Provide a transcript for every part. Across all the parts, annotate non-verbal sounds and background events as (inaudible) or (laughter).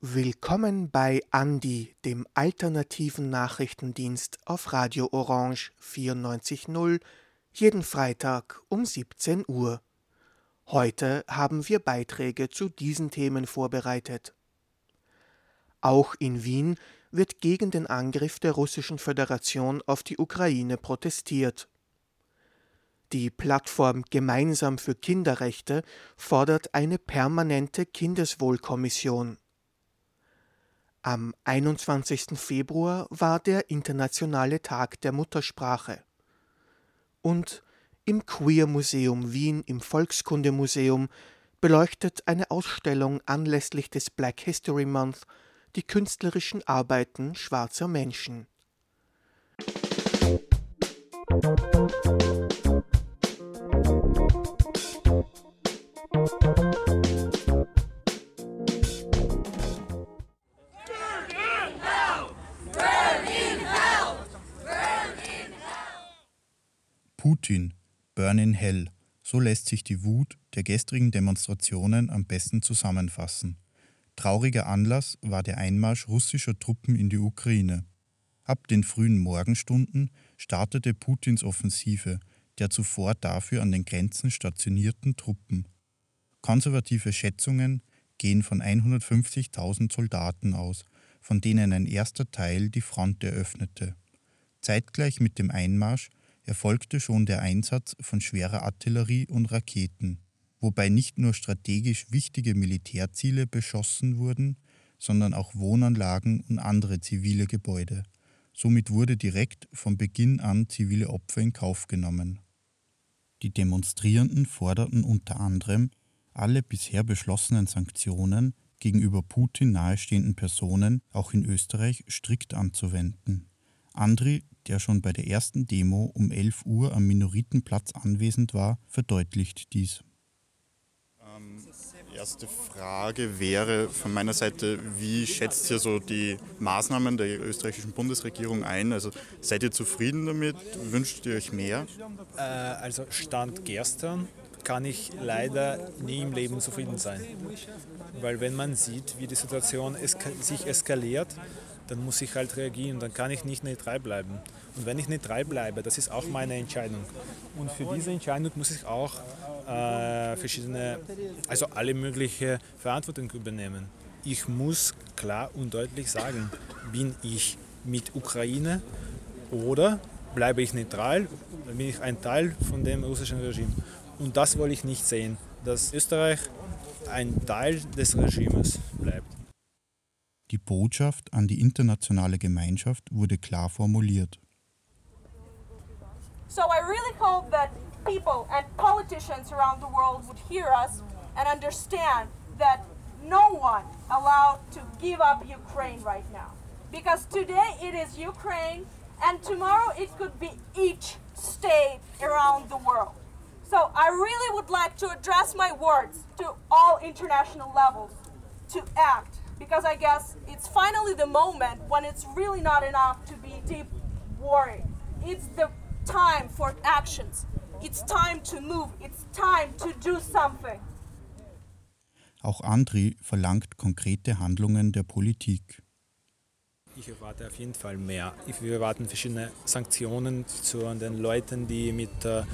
Willkommen bei Andi, dem alternativen Nachrichtendienst auf Radio Orange 94.0, jeden Freitag um 17 Uhr. Heute haben wir Beiträge zu diesen Themen vorbereitet. Auch in Wien wird gegen den Angriff der Russischen Föderation auf die Ukraine protestiert. Die Plattform Gemeinsam für Kinderrechte fordert eine permanente Kindeswohlkommission. Am 21. Februar war der Internationale Tag der Muttersprache. Und im Queer Museum Wien im Volkskundemuseum beleuchtet eine Ausstellung anlässlich des Black History Month die künstlerischen Arbeiten schwarzer Menschen. Putin, Burn in Hell, so lässt sich die Wut der gestrigen Demonstrationen am besten zusammenfassen. Trauriger Anlass war der Einmarsch russischer Truppen in die Ukraine. Ab den frühen Morgenstunden startete Putins Offensive der zuvor dafür an den Grenzen stationierten Truppen. Konservative Schätzungen gehen von 150.000 Soldaten aus, von denen ein erster Teil die Front eröffnete. Zeitgleich mit dem Einmarsch erfolgte schon der Einsatz von schwerer Artillerie und Raketen, wobei nicht nur strategisch wichtige Militärziele beschossen wurden, sondern auch Wohnanlagen und andere zivile Gebäude. Somit wurde direkt von Beginn an zivile Opfer in Kauf genommen. Die Demonstrierenden forderten unter anderem, alle bisher beschlossenen Sanktionen gegenüber Putin nahestehenden Personen auch in Österreich strikt anzuwenden. Andri der schon bei der ersten Demo um 11 Uhr am Minoritenplatz anwesend war, verdeutlicht dies. Erste Frage wäre von meiner Seite, wie schätzt ihr so die Maßnahmen der österreichischen Bundesregierung ein? Also seid ihr zufrieden damit? Wünscht ihr euch mehr? Äh, also Stand gestern kann ich leider nie im Leben zufrieden sein. Weil wenn man sieht, wie die Situation eska sich eskaliert, dann muss ich halt reagieren, dann kann ich nicht neutral bleiben. Und wenn ich neutral bleibe, das ist auch meine Entscheidung. Und für diese Entscheidung muss ich auch äh, verschiedene, also alle mögliche Verantwortung übernehmen. Ich muss klar und deutlich sagen, bin ich mit Ukraine oder bleibe ich neutral, bin ich ein Teil von dem russischen Regime. Und das wollte ich nicht sehen, dass Österreich ein Teil des Regimes bleibt. Die Botschaft an die internationale Gemeinschaft wurde klar formuliert. So I really hope that people and politicians around the world would hear us and understand that no one allowed to give up Ukraine right now. Because today it is Ukraine and tomorrow it could be each state around the world. So I really would like to address my words to all international levels to act because I guess it's finally the moment when it's really not enough to be deep worried. It's the time for actions. It's time to move. It's time to do something. Auch Andri verlangt konkrete Handlungen der Politik. Ich erwarte auf jeden Fall mehr. Wir erwarten verschiedene Sanktionen zu den Leuten, die mit äh,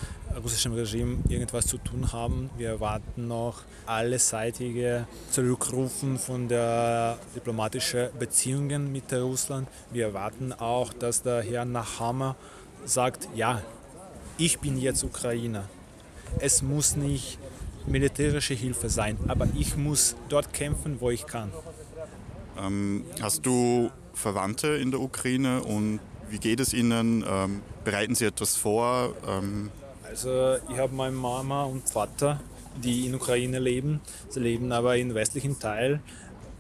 russischem Regime irgendwas zu tun haben. Wir erwarten noch alleseitige Zurückrufen von der diplomatischen Beziehungen mit Russland. Wir erwarten auch, dass der Herr Nachhammer sagt, ja, ich bin jetzt Ukrainer. Es muss nicht militärische Hilfe sein, aber ich muss dort kämpfen, wo ich kann. Ähm, hast du Verwandte in der Ukraine und wie geht es Ihnen? Ähm, bereiten Sie etwas vor? Ähm also ich habe meine Mama und Vater, die in Ukraine leben. Sie leben aber im westlichen Teil.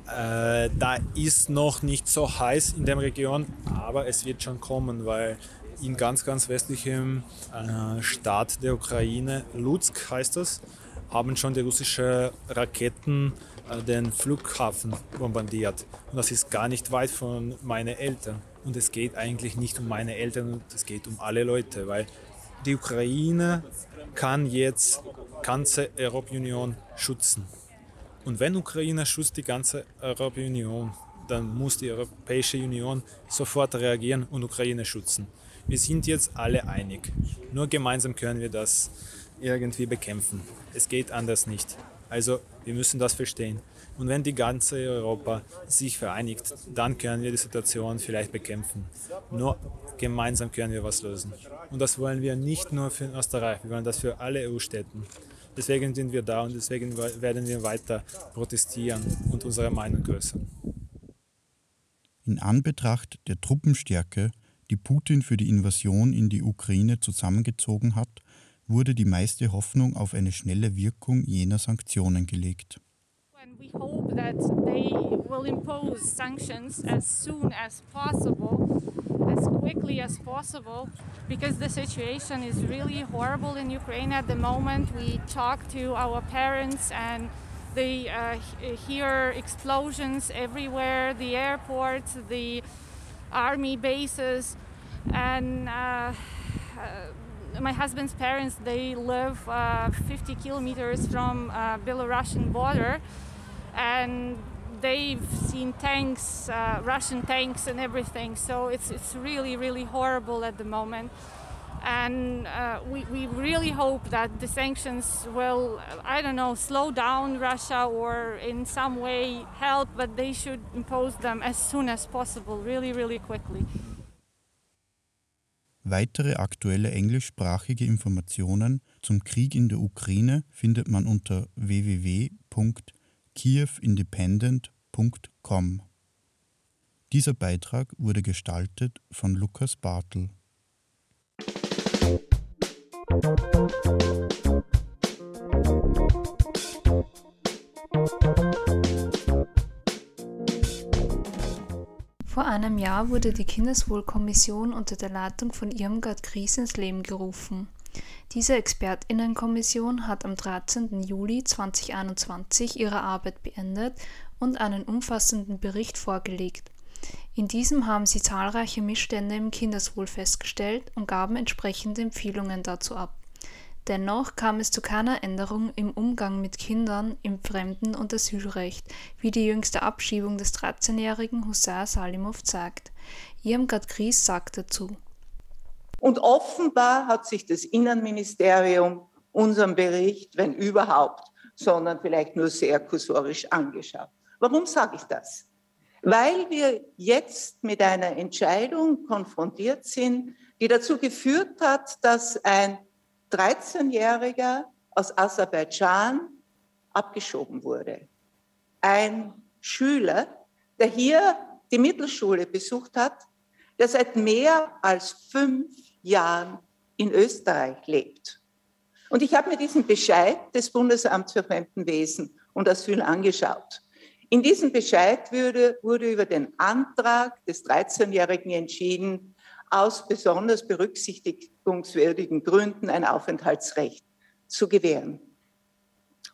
Äh, da ist noch nicht so heiß in der Region, aber es wird schon kommen, weil in ganz, ganz westlichem äh, Staat der Ukraine, Lutsk heißt das, haben schon die russischen Raketen äh, den Flughafen bombardiert. Und das ist gar nicht weit von meinen Eltern. Und es geht eigentlich nicht um meine Eltern, es geht um alle Leute, weil die Ukraine kann jetzt ganze Europäische Union schützen. Und wenn Ukraine schützt die ganze Europäische Union, dann muss die Europäische Union sofort reagieren und Ukraine schützen. Wir sind jetzt alle einig. Nur gemeinsam können wir das irgendwie bekämpfen. Es geht anders nicht. Also wir müssen das verstehen. Und wenn die ganze Europa sich vereinigt, dann können wir die Situation vielleicht bekämpfen. Nur gemeinsam können wir was lösen. Und das wollen wir nicht nur für Österreich, wir wollen das für alle EU-Städten. Deswegen sind wir da und deswegen werden wir weiter protestieren und unsere Meinung größern. In Anbetracht der Truppenstärke, die Putin für die Invasion in die Ukraine zusammengezogen hat, wurde die meiste Hoffnung auf eine schnelle Wirkung jener Sanktionen gelegt. we hope that they will impose sanctions as soon as possible, as quickly as possible, because the situation is really horrible in Ukraine at the moment. We talk to our parents and they uh, hear explosions everywhere, the airports, the army bases, and uh, uh, my husband's parents they live uh, 50 kilometers from Belarusian border and they've seen tanks, Russian tanks, and everything. So it's it's really really horrible at the moment. And uh, we, we really hope that the sanctions will, I don't know, slow down Russia or in some way help, but they should impose them as soon as possible, really, really quickly. Weitere aktuelle englischsprachige Informationen zum Krieg in der Ukraine findet man unter www.krieg.de kiew-independent.com. Dieser Beitrag wurde gestaltet von Lukas Bartel. Vor einem Jahr wurde die Kindeswohlkommission unter der Leitung von Irmgard Gries ins Leben gerufen. Diese Expertinnenkommission hat am 13. Juli 2021 ihre Arbeit beendet und einen umfassenden Bericht vorgelegt. In diesem haben sie zahlreiche Missstände im Kindeswohl festgestellt und gaben entsprechende Empfehlungen dazu ab. Dennoch kam es zu keiner Änderung im Umgang mit Kindern im Fremden- und Asylrecht, wie die jüngste Abschiebung des 13-jährigen Hussein Salimov zeigt. Irmgard Gries sagt dazu. Und offenbar hat sich das Innenministerium unseren Bericht, wenn überhaupt, sondern vielleicht nur sehr kursorisch angeschaut. Warum sage ich das? Weil wir jetzt mit einer Entscheidung konfrontiert sind, die dazu geführt hat, dass ein 13-Jähriger aus Aserbaidschan abgeschoben wurde. Ein Schüler, der hier die Mittelschule besucht hat, der seit mehr als fünf Jahren in Österreich lebt. Und ich habe mir diesen Bescheid des Bundesamts für Fremdenwesen und Asyl angeschaut. In diesem Bescheid wurde, wurde über den Antrag des 13-Jährigen entschieden, aus besonders berücksichtigungswürdigen Gründen ein Aufenthaltsrecht zu gewähren.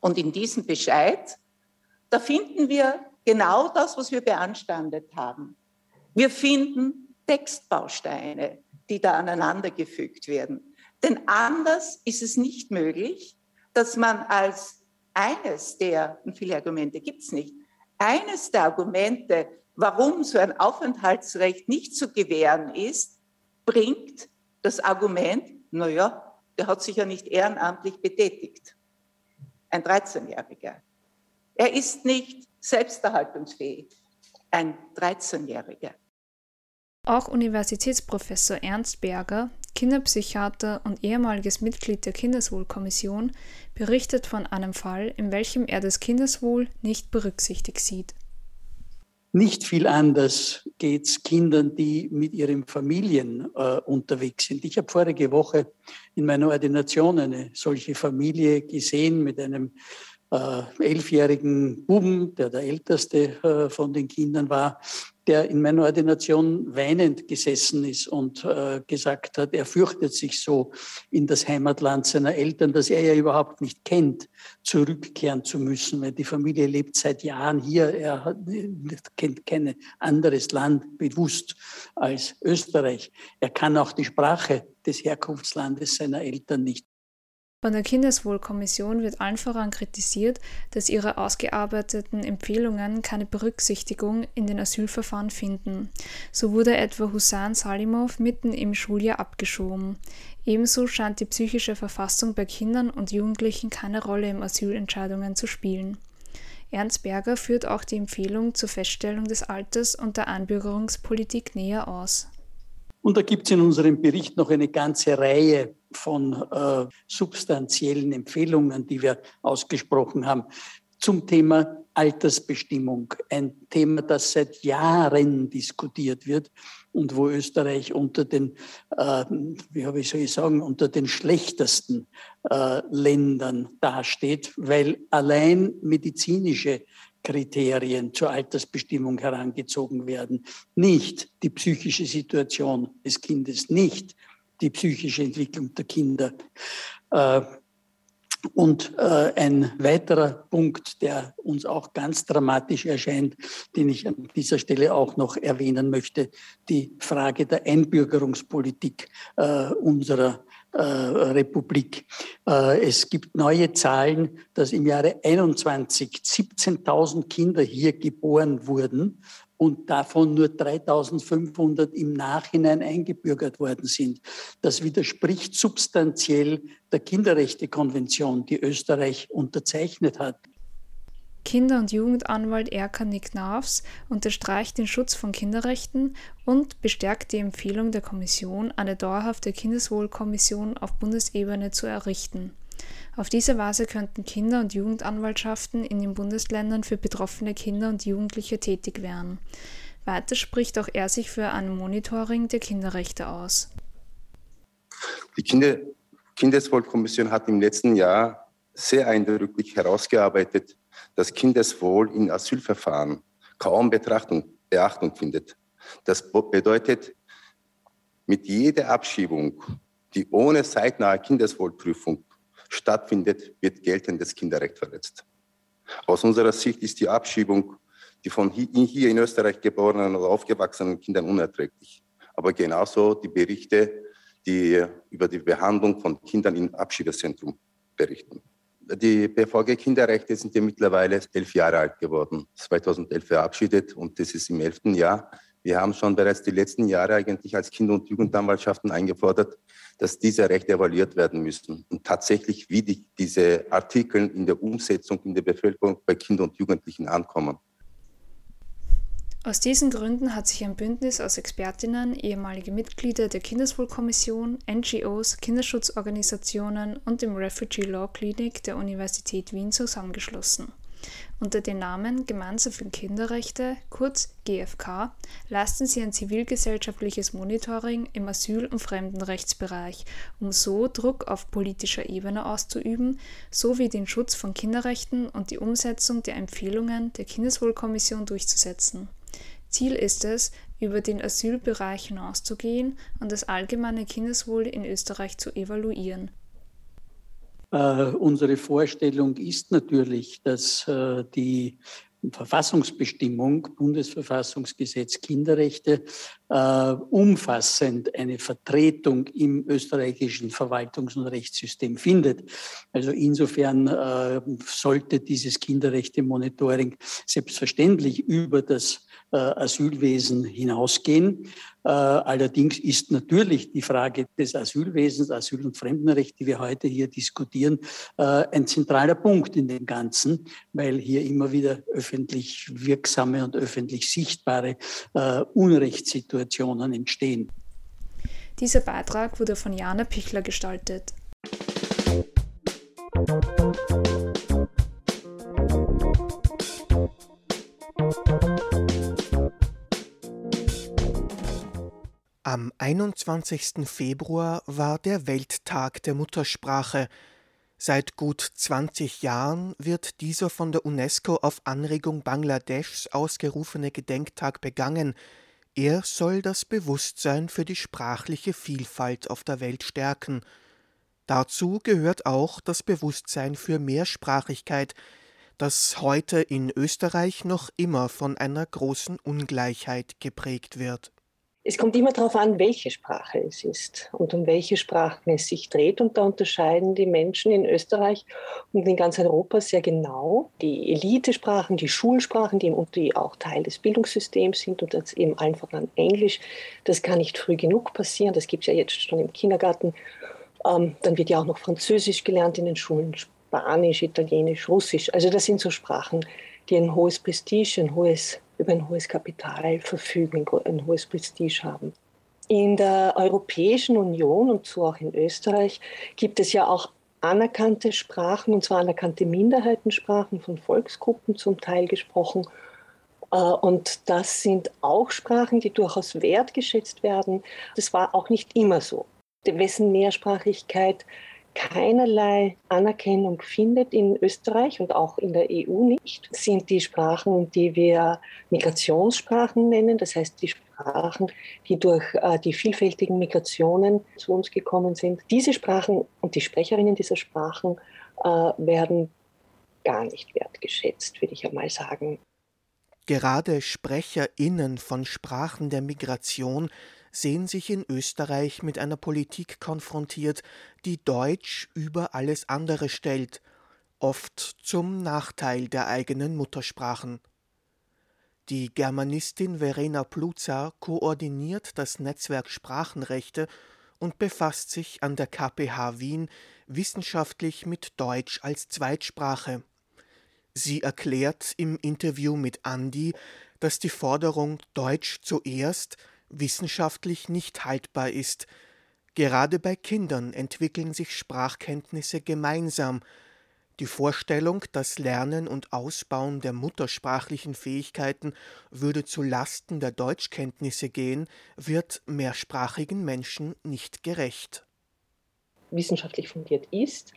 Und in diesem Bescheid, da finden wir genau das, was wir beanstandet haben. Wir finden Textbausteine, die da aneinandergefügt werden. Denn anders ist es nicht möglich, dass man als eines der, und viele Argumente gibt es nicht, eines der Argumente, warum so ein Aufenthaltsrecht nicht zu gewähren ist, bringt das Argument, naja, der hat sich ja nicht ehrenamtlich betätigt. Ein 13-Jähriger. Er ist nicht selbsterhaltungsfähig. Ein 13-Jähriger. Auch Universitätsprofessor Ernst Berger, Kinderpsychiater und ehemaliges Mitglied der Kindeswohlkommission, berichtet von einem Fall, in welchem er das Kindeswohl nicht berücksichtigt sieht. Nicht viel anders geht es Kindern, die mit ihren Familien äh, unterwegs sind. Ich habe vorige Woche in meiner Ordination eine solche Familie gesehen mit einem äh, elfjährigen Buben, der der älteste äh, von den Kindern war, der in meiner Ordination weinend gesessen ist und äh, gesagt hat, er fürchtet sich so in das Heimatland seiner Eltern, das er ja überhaupt nicht kennt, zurückkehren zu müssen, weil die Familie lebt seit Jahren hier. Er hat, kennt kein anderes Land bewusst als Österreich. Er kann auch die Sprache des Herkunftslandes seiner Eltern nicht. Von der Kindeswohlkommission wird allen voran kritisiert, dass ihre ausgearbeiteten Empfehlungen keine Berücksichtigung in den Asylverfahren finden. So wurde etwa Husan Salimov mitten im Schuljahr abgeschoben. Ebenso scheint die psychische Verfassung bei Kindern und Jugendlichen keine Rolle im Asylentscheidungen zu spielen. Ernst Berger führt auch die Empfehlung zur Feststellung des Alters und der Einbürgerungspolitik näher aus. Und da gibt es in unserem Bericht noch eine ganze Reihe von äh, substanziellen Empfehlungen, die wir ausgesprochen haben zum Thema Altersbestimmung. Ein Thema, das seit Jahren diskutiert wird und wo Österreich unter den, äh, wie soll ich sagen, unter den schlechtesten äh, Ländern dasteht, weil allein medizinische Kriterien zur Altersbestimmung herangezogen werden. Nicht die psychische Situation des Kindes, nicht die psychische Entwicklung der Kinder. Äh, und äh, ein weiterer Punkt, der uns auch ganz dramatisch erscheint, den ich an dieser Stelle auch noch erwähnen möchte, die Frage der Einbürgerungspolitik äh, unserer äh, Republik. Äh, es gibt neue Zahlen, dass im Jahre 21 17.000 Kinder hier geboren wurden und davon nur 3500 im Nachhinein eingebürgert worden sind. Das widerspricht substanziell der Kinderrechtekonvention, die Österreich unterzeichnet hat. Kinder- und Jugendanwalt Erkan Niknavs unterstreicht den Schutz von Kinderrechten und bestärkt die Empfehlung der Kommission, eine dauerhafte Kindeswohlkommission auf Bundesebene zu errichten. Auf diese Weise könnten Kinder- und Jugendanwaltschaften in den Bundesländern für betroffene Kinder und Jugendliche tätig werden. Weiter spricht auch er sich für ein Monitoring der Kinderrechte aus. Die Kinder Kindeswohlkommission hat im letzten Jahr sehr eindrücklich herausgearbeitet, dass Kindeswohl in Asylverfahren kaum Betrachtung, Beachtung findet. Das bedeutet, mit jeder Abschiebung, die ohne zeitnahe Kindeswohlprüfung stattfindet, wird geltendes Kinderrecht verletzt. Aus unserer Sicht ist die Abschiebung, die von hier in Österreich geborenen oder aufgewachsenen Kindern unerträglich. Aber genauso die Berichte, die über die Behandlung von Kindern im Abschiebezentrum berichten. Die BVG-Kinderrechte sind ja mittlerweile elf Jahre alt geworden, 2011 verabschiedet und das ist im elften Jahr. Wir haben schon bereits die letzten Jahre eigentlich als Kinder- und Jugendanwaltschaften eingefordert, dass diese Rechte evaluiert werden müssen und tatsächlich, wie die, diese Artikel in der Umsetzung in der Bevölkerung bei Kindern und Jugendlichen ankommen. Aus diesen Gründen hat sich ein Bündnis aus Expertinnen, ehemalige Mitglieder der Kindeswohlkommission, NGOs, Kinderschutzorganisationen und dem Refugee Law Clinic der Universität Wien zusammengeschlossen. Unter dem Namen Gemeinsam für Kinderrechte, kurz GFK, leisten sie ein zivilgesellschaftliches Monitoring im Asyl- und Fremdenrechtsbereich, um so Druck auf politischer Ebene auszuüben, sowie den Schutz von Kinderrechten und die Umsetzung der Empfehlungen der Kindeswohlkommission durchzusetzen. Ziel ist es, über den Asylbereich hinauszugehen und das allgemeine Kindeswohl in Österreich zu evaluieren. Äh, unsere Vorstellung ist natürlich, dass äh, die Verfassungsbestimmung, Bundesverfassungsgesetz Kinderrechte, äh, umfassend eine Vertretung im österreichischen Verwaltungs- und Rechtssystem findet. Also insofern äh, sollte dieses Kinderrechte-Monitoring selbstverständlich über das äh, Asylwesen hinausgehen. Äh, allerdings ist natürlich die Frage des Asylwesens, Asyl- und Fremdenrecht, die wir heute hier diskutieren, äh, ein zentraler Punkt in dem Ganzen, weil hier immer wieder öffentlich wirksame und öffentlich sichtbare Unrechtssituationen entstehen. Dieser Beitrag wurde von Jana Pichler gestaltet. Am 21. Februar war der Welttag der Muttersprache. Seit gut 20 Jahren wird dieser von der UNESCO auf Anregung Bangladeschs ausgerufene Gedenktag begangen. Er soll das Bewusstsein für die sprachliche Vielfalt auf der Welt stärken. Dazu gehört auch das Bewusstsein für Mehrsprachigkeit, das heute in Österreich noch immer von einer großen Ungleichheit geprägt wird. Es kommt immer darauf an, welche Sprache es ist und um welche Sprachen es sich dreht. Und da unterscheiden die Menschen in Österreich und in ganz Europa sehr genau die Elitesprachen, die Schulsprachen, die, die auch Teil des Bildungssystems sind und das eben einfach an Englisch. Das kann nicht früh genug passieren. Das gibt es ja jetzt schon im Kindergarten. Ähm, dann wird ja auch noch Französisch gelernt in den Schulen, Spanisch, Italienisch, Russisch. Also das sind so Sprachen, die ein hohes Prestige, ein hohes über ein hohes Kapital verfügen, ein hohes Prestige haben. In der Europäischen Union und so auch in Österreich gibt es ja auch anerkannte Sprachen, und zwar anerkannte Minderheitensprachen von Volksgruppen zum Teil gesprochen. Äh, und das sind auch Sprachen, die durchaus wertgeschätzt werden. Das war auch nicht immer so. Wessen Mehrsprachigkeit keinerlei Anerkennung findet in Österreich und auch in der EU nicht, sind die Sprachen, die wir Migrationssprachen nennen. Das heißt, die Sprachen, die durch äh, die vielfältigen Migrationen zu uns gekommen sind. Diese Sprachen und die Sprecherinnen dieser Sprachen äh, werden gar nicht wertgeschätzt, würde ich einmal sagen. Gerade SprecherInnen von Sprachen der Migration sehen sich in Österreich mit einer Politik konfrontiert, die Deutsch über alles andere stellt, oft zum Nachteil der eigenen Muttersprachen. Die Germanistin Verena Pluza koordiniert das Netzwerk Sprachenrechte und befasst sich an der KPH Wien wissenschaftlich mit Deutsch als Zweitsprache. Sie erklärt im Interview mit Andi, dass die Forderung Deutsch zuerst wissenschaftlich nicht haltbar ist. Gerade bei Kindern entwickeln sich Sprachkenntnisse gemeinsam. Die Vorstellung, das Lernen und Ausbauen der muttersprachlichen Fähigkeiten würde zu Lasten der Deutschkenntnisse gehen, wird mehrsprachigen Menschen nicht gerecht. Wissenschaftlich fundiert ist,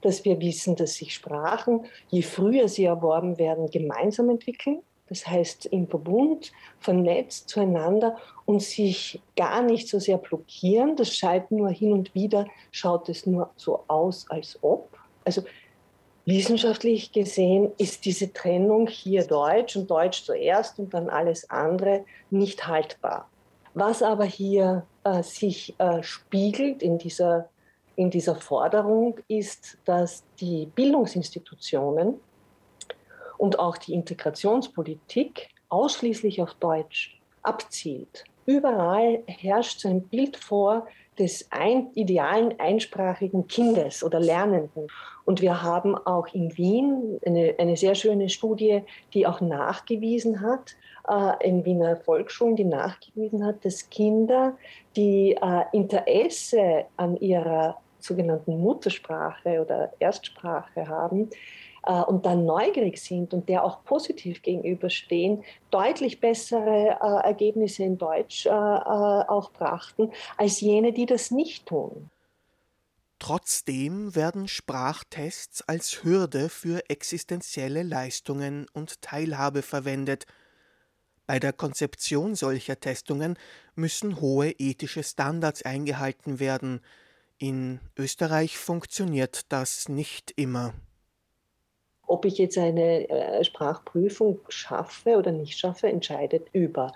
dass wir wissen, dass sich Sprachen, je früher sie erworben werden, gemeinsam entwickeln das heißt im Verbund, vernetzt zueinander und sich gar nicht so sehr blockieren. Das scheint nur hin und wieder, schaut es nur so aus, als ob. Also wissenschaftlich gesehen ist diese Trennung hier Deutsch und Deutsch zuerst und dann alles andere nicht haltbar. Was aber hier äh, sich äh, spiegelt in dieser, in dieser Forderung, ist, dass die Bildungsinstitutionen und auch die Integrationspolitik ausschließlich auf Deutsch abzielt. Überall herrscht so ein Bild vor des ein, idealen einsprachigen Kindes oder Lernenden. Und wir haben auch in Wien eine, eine sehr schöne Studie, die auch nachgewiesen hat, äh, in Wiener Volksschulen, die nachgewiesen hat, dass Kinder, die äh, Interesse an ihrer sogenannten Muttersprache oder Erstsprache haben, äh, und dann neugierig sind und der auch positiv gegenüberstehen, deutlich bessere äh, Ergebnisse in Deutsch äh, auch brachten, als jene, die das nicht tun. Trotzdem werden Sprachtests als Hürde für existenzielle Leistungen und Teilhabe verwendet. Bei der Konzeption solcher Testungen müssen hohe ethische Standards eingehalten werden. In Österreich funktioniert das nicht immer ob ich jetzt eine äh, Sprachprüfung schaffe oder nicht schaffe, entscheidet über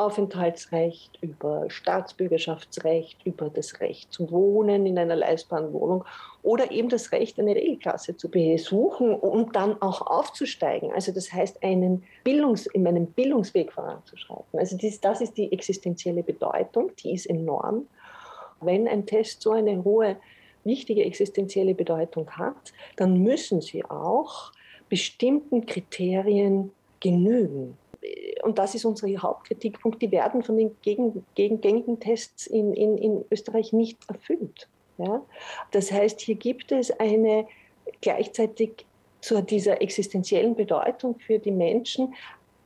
Aufenthaltsrecht, über Staatsbürgerschaftsrecht, über das Recht zu wohnen in einer leistbaren Wohnung oder eben das Recht, eine Regelklasse zu besuchen und dann auch aufzusteigen. Also das heißt, einen Bildungs, in meinem Bildungsweg voranzuschreiten. Also dies, das ist die existenzielle Bedeutung, die ist enorm. Wenn ein Test so eine hohe wichtige existenzielle Bedeutung hat, dann müssen sie auch bestimmten Kriterien genügen. Und das ist unser Hauptkritikpunkt. Die werden von den gegen, gegen gängigen Tests in, in, in Österreich nicht erfüllt. Ja? Das heißt, hier gibt es eine gleichzeitig zu dieser existenziellen Bedeutung für die Menschen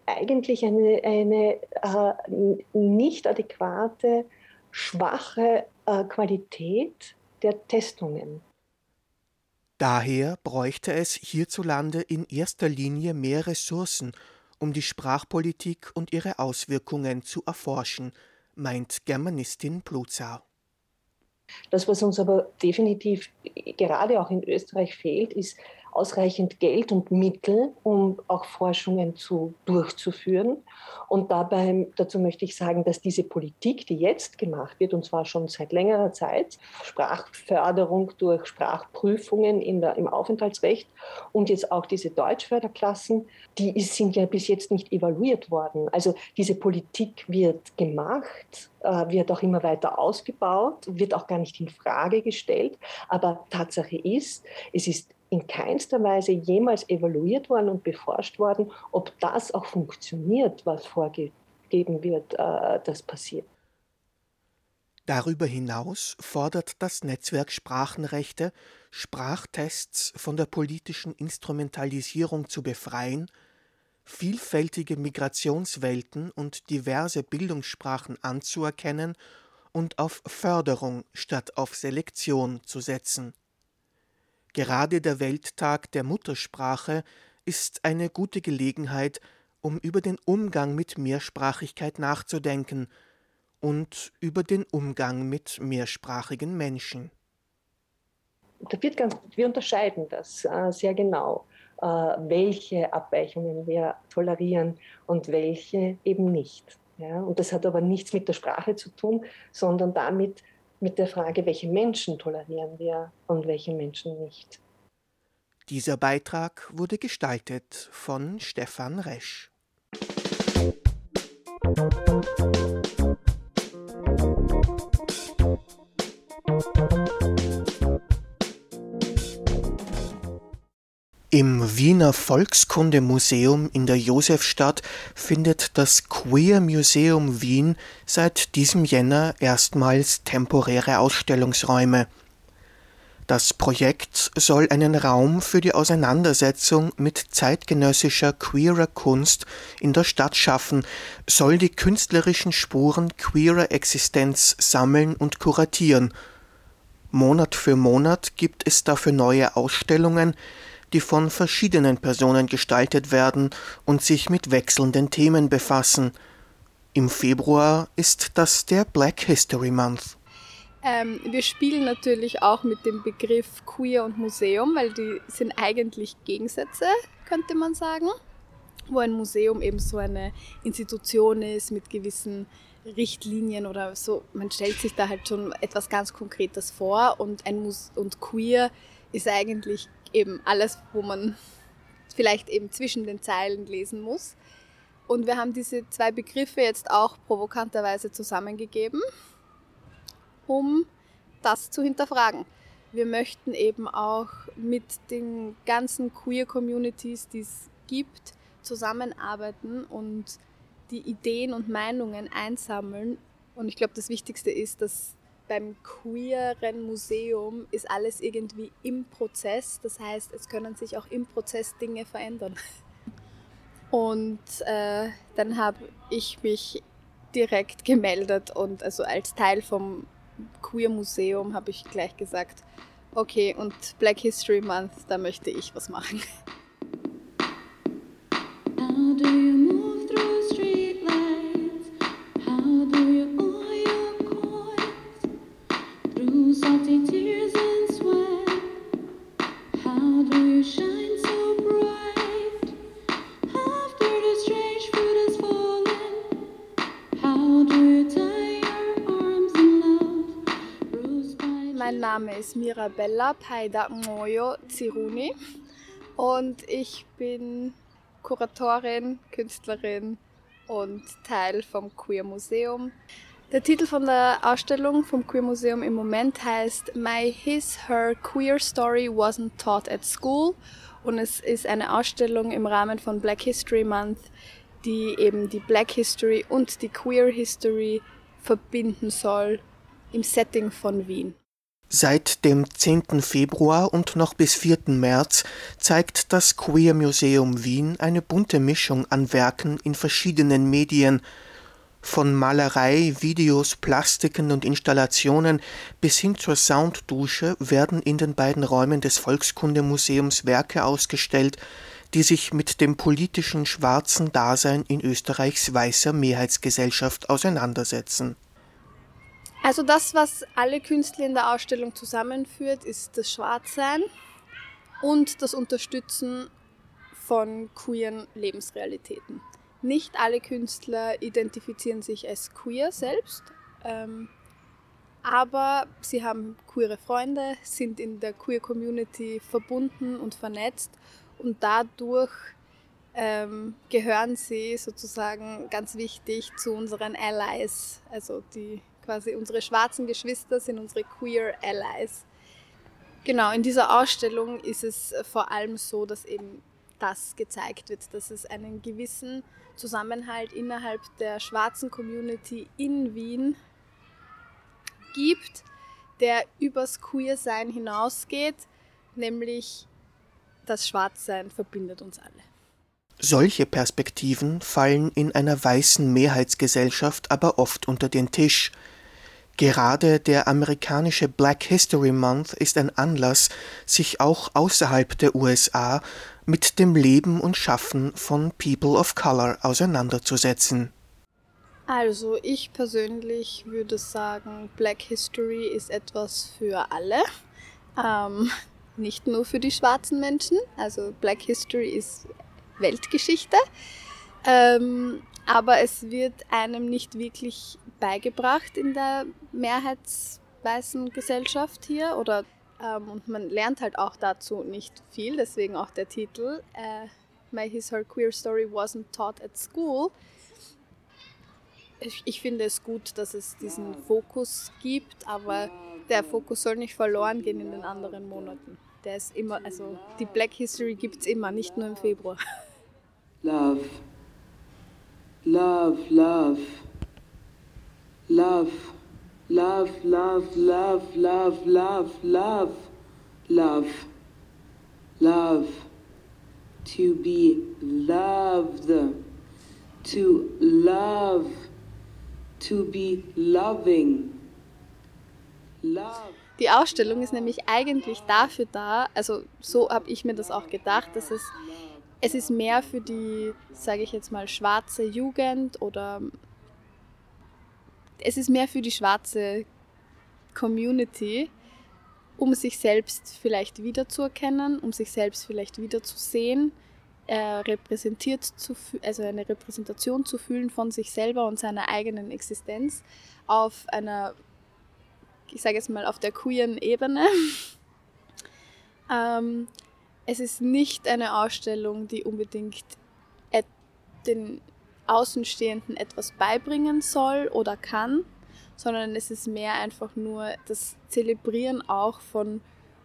eigentlich eine, eine äh, nicht adäquate, schwache äh, Qualität der Testungen. Daher bräuchte es hierzulande in erster Linie mehr Ressourcen, um die Sprachpolitik und ihre Auswirkungen zu erforschen, meint Germanistin Pluzau. Das, was uns aber definitiv gerade auch in Österreich fehlt, ist ausreichend Geld und Mittel, um auch Forschungen zu, durchzuführen. Und dabei, dazu möchte ich sagen, dass diese Politik, die jetzt gemacht wird, und zwar schon seit längerer Zeit, Sprachförderung durch Sprachprüfungen in der, im Aufenthaltsrecht und jetzt auch diese Deutschförderklassen, die sind ja bis jetzt nicht evaluiert worden. Also diese Politik wird gemacht, äh, wird auch immer weiter ausgebaut, wird auch gar nicht in Frage gestellt. Aber Tatsache ist, es ist in keinster Weise jemals evaluiert worden und beforscht worden, ob das auch funktioniert, was vorgegeben wird, äh, das passiert. Darüber hinaus fordert das Netzwerk Sprachenrechte, Sprachtests von der politischen Instrumentalisierung zu befreien, vielfältige Migrationswelten und diverse Bildungssprachen anzuerkennen und auf Förderung statt auf Selektion zu setzen. Gerade der Welttag der Muttersprache ist eine gute Gelegenheit, um über den Umgang mit Mehrsprachigkeit nachzudenken und über den Umgang mit mehrsprachigen Menschen. Da wird ganz, wir unterscheiden das äh, sehr genau, äh, welche Abweichungen wir tolerieren und welche eben nicht. Ja? Und das hat aber nichts mit der Sprache zu tun, sondern damit, mit der Frage, welche Menschen tolerieren wir und welche Menschen nicht. Dieser Beitrag wurde gestaltet von Stefan Resch. Im Wiener Volkskundemuseum in der Josefstadt findet das Queer Museum Wien seit diesem Jänner erstmals temporäre Ausstellungsräume. Das Projekt soll einen Raum für die Auseinandersetzung mit zeitgenössischer queerer Kunst in der Stadt schaffen, soll die künstlerischen Spuren queerer Existenz sammeln und kuratieren. Monat für Monat gibt es dafür neue Ausstellungen, die von verschiedenen Personen gestaltet werden und sich mit wechselnden Themen befassen. Im Februar ist das der Black History Month. Ähm, wir spielen natürlich auch mit dem Begriff Queer und Museum, weil die sind eigentlich Gegensätze, könnte man sagen. Wo ein Museum eben so eine Institution ist mit gewissen Richtlinien oder so. Man stellt sich da halt schon etwas ganz Konkretes vor und, ein Mus und Queer ist eigentlich eben alles, wo man vielleicht eben zwischen den Zeilen lesen muss. Und wir haben diese zwei Begriffe jetzt auch provokanterweise zusammengegeben, um das zu hinterfragen. Wir möchten eben auch mit den ganzen Queer Communities, die es gibt, zusammenarbeiten und die Ideen und Meinungen einsammeln. Und ich glaube, das Wichtigste ist, dass beim queeren Museum ist alles irgendwie im Prozess. Das heißt, es können sich auch im Prozess Dinge verändern. Und äh, dann habe ich mich direkt gemeldet und also als Teil vom Queer Museum habe ich gleich gesagt, okay, und Black History Month, da möchte ich was machen. Name ist Mirabella Paida Moyo Ziruni und ich bin Kuratorin, Künstlerin und Teil vom Queer Museum. Der Titel von der Ausstellung vom Queer Museum im Moment heißt My His Her Queer Story Wasn't Taught at School und es ist eine Ausstellung im Rahmen von Black History Month, die eben die Black History und die Queer History verbinden soll im Setting von Wien. Seit dem 10. Februar und noch bis 4. März zeigt das Queer Museum Wien eine bunte Mischung an Werken in verschiedenen Medien, Von Malerei, Videos, Plastiken und Installationen bis hin zur Sounddusche werden in den beiden Räumen des Volkskundemuseums Werke ausgestellt, die sich mit dem politischen schwarzen Dasein in Österreichs weißer Mehrheitsgesellschaft auseinandersetzen. Also das, was alle Künstler in der Ausstellung zusammenführt, ist das Schwarzsein und das Unterstützen von queeren Lebensrealitäten. Nicht alle Künstler identifizieren sich als queer selbst, ähm, aber sie haben queere Freunde, sind in der queer Community verbunden und vernetzt und dadurch ähm, gehören sie sozusagen ganz wichtig zu unseren Allies. Also die quasi unsere schwarzen Geschwister sind unsere queer Allies. Genau, in dieser Ausstellung ist es vor allem so, dass eben das gezeigt wird, dass es einen gewissen Zusammenhalt innerhalb der schwarzen Community in Wien gibt, der übers Queersein hinausgeht, nämlich das Schwarzsein verbindet uns alle. Solche Perspektiven fallen in einer weißen Mehrheitsgesellschaft aber oft unter den Tisch. Gerade der amerikanische Black History Month ist ein Anlass, sich auch außerhalb der USA mit dem Leben und Schaffen von People of Color auseinanderzusetzen. Also ich persönlich würde sagen, Black History ist etwas für alle, ähm, nicht nur für die schwarzen Menschen. Also Black History ist Weltgeschichte, ähm, aber es wird einem nicht wirklich beigebracht in der mehrheitsweißen Gesellschaft hier oder ähm, und man lernt halt auch dazu nicht viel, deswegen auch der Titel äh, My His Her Queer Story Wasn't Taught at School. Ich, ich finde es gut, dass es diesen Fokus gibt, aber der Fokus soll nicht verloren gehen in den anderen Monaten. Der ist immer, also die Black History gibt es immer, nicht nur im Februar. Love. Love, love. Love. Love, love, love, love, love, love, love, love. To be loved. To love. To be loving. Love. Die Ausstellung ist nämlich eigentlich dafür da, also so habe ich mir das auch gedacht, dass es, es ist mehr für die, sage ich jetzt mal, schwarze Jugend oder es ist mehr für die schwarze Community, um sich selbst vielleicht wiederzuerkennen, um sich selbst vielleicht wiederzusehen, äh, repräsentiert zu, also eine Repräsentation zu fühlen von sich selber und seiner eigenen Existenz auf einer, ich sage jetzt mal, auf der queeren Ebene. (laughs) ähm, es ist nicht eine Ausstellung, die unbedingt den Außenstehenden etwas beibringen soll oder kann, sondern es ist mehr einfach nur das Zelebrieren auch von,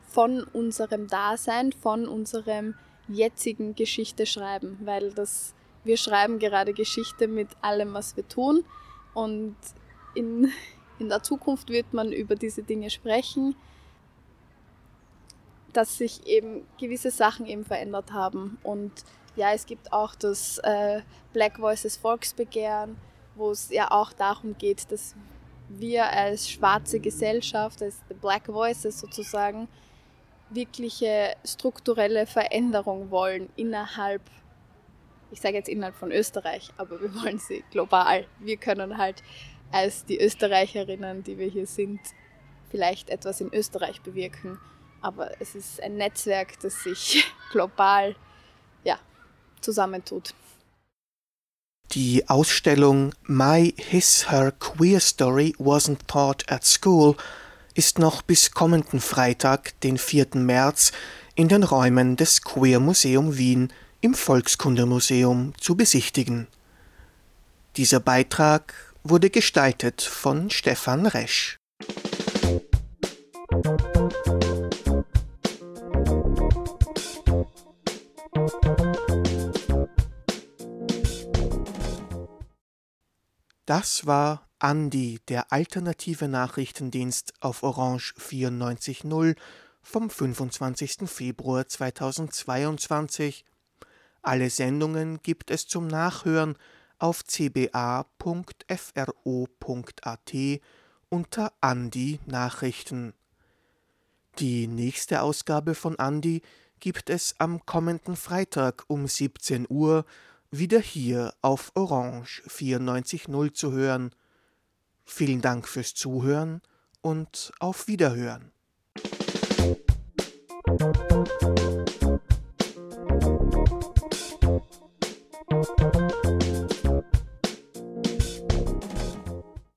von unserem Dasein, von unserem jetzigen Geschichte schreiben, weil das, wir schreiben gerade Geschichte mit allem, was wir tun. Und in, in der Zukunft wird man über diese Dinge sprechen, dass sich eben gewisse Sachen eben verändert haben. Und ja, es gibt auch das äh, Black Voices Volksbegehren, wo es ja auch darum geht, dass wir als schwarze Gesellschaft, als Black Voices sozusagen, wirkliche strukturelle Veränderung wollen innerhalb, ich sage jetzt innerhalb von Österreich, aber wir wollen sie global. Wir können halt als die Österreicherinnen, die wir hier sind, vielleicht etwas in Österreich bewirken. Aber es ist ein Netzwerk, das sich (laughs) global ja, zusammentut. Die Ausstellung My His Her Queer Story Wasn't Taught at School ist noch bis kommenden Freitag, den 4. März, in den Räumen des Queer Museum Wien im Volkskundemuseum zu besichtigen. Dieser Beitrag wurde gestaltet von Stefan Resch. Das war Andi, der alternative Nachrichtendienst auf Orange 94.0 vom 25. Februar 2022. Alle Sendungen gibt es zum Nachhören auf cba.fro.at unter Andi Nachrichten. Die nächste Ausgabe von Andi gibt es am kommenden Freitag um 17 Uhr wieder hier auf Orange 94.0 zu hören. Vielen Dank fürs Zuhören und auf Wiederhören.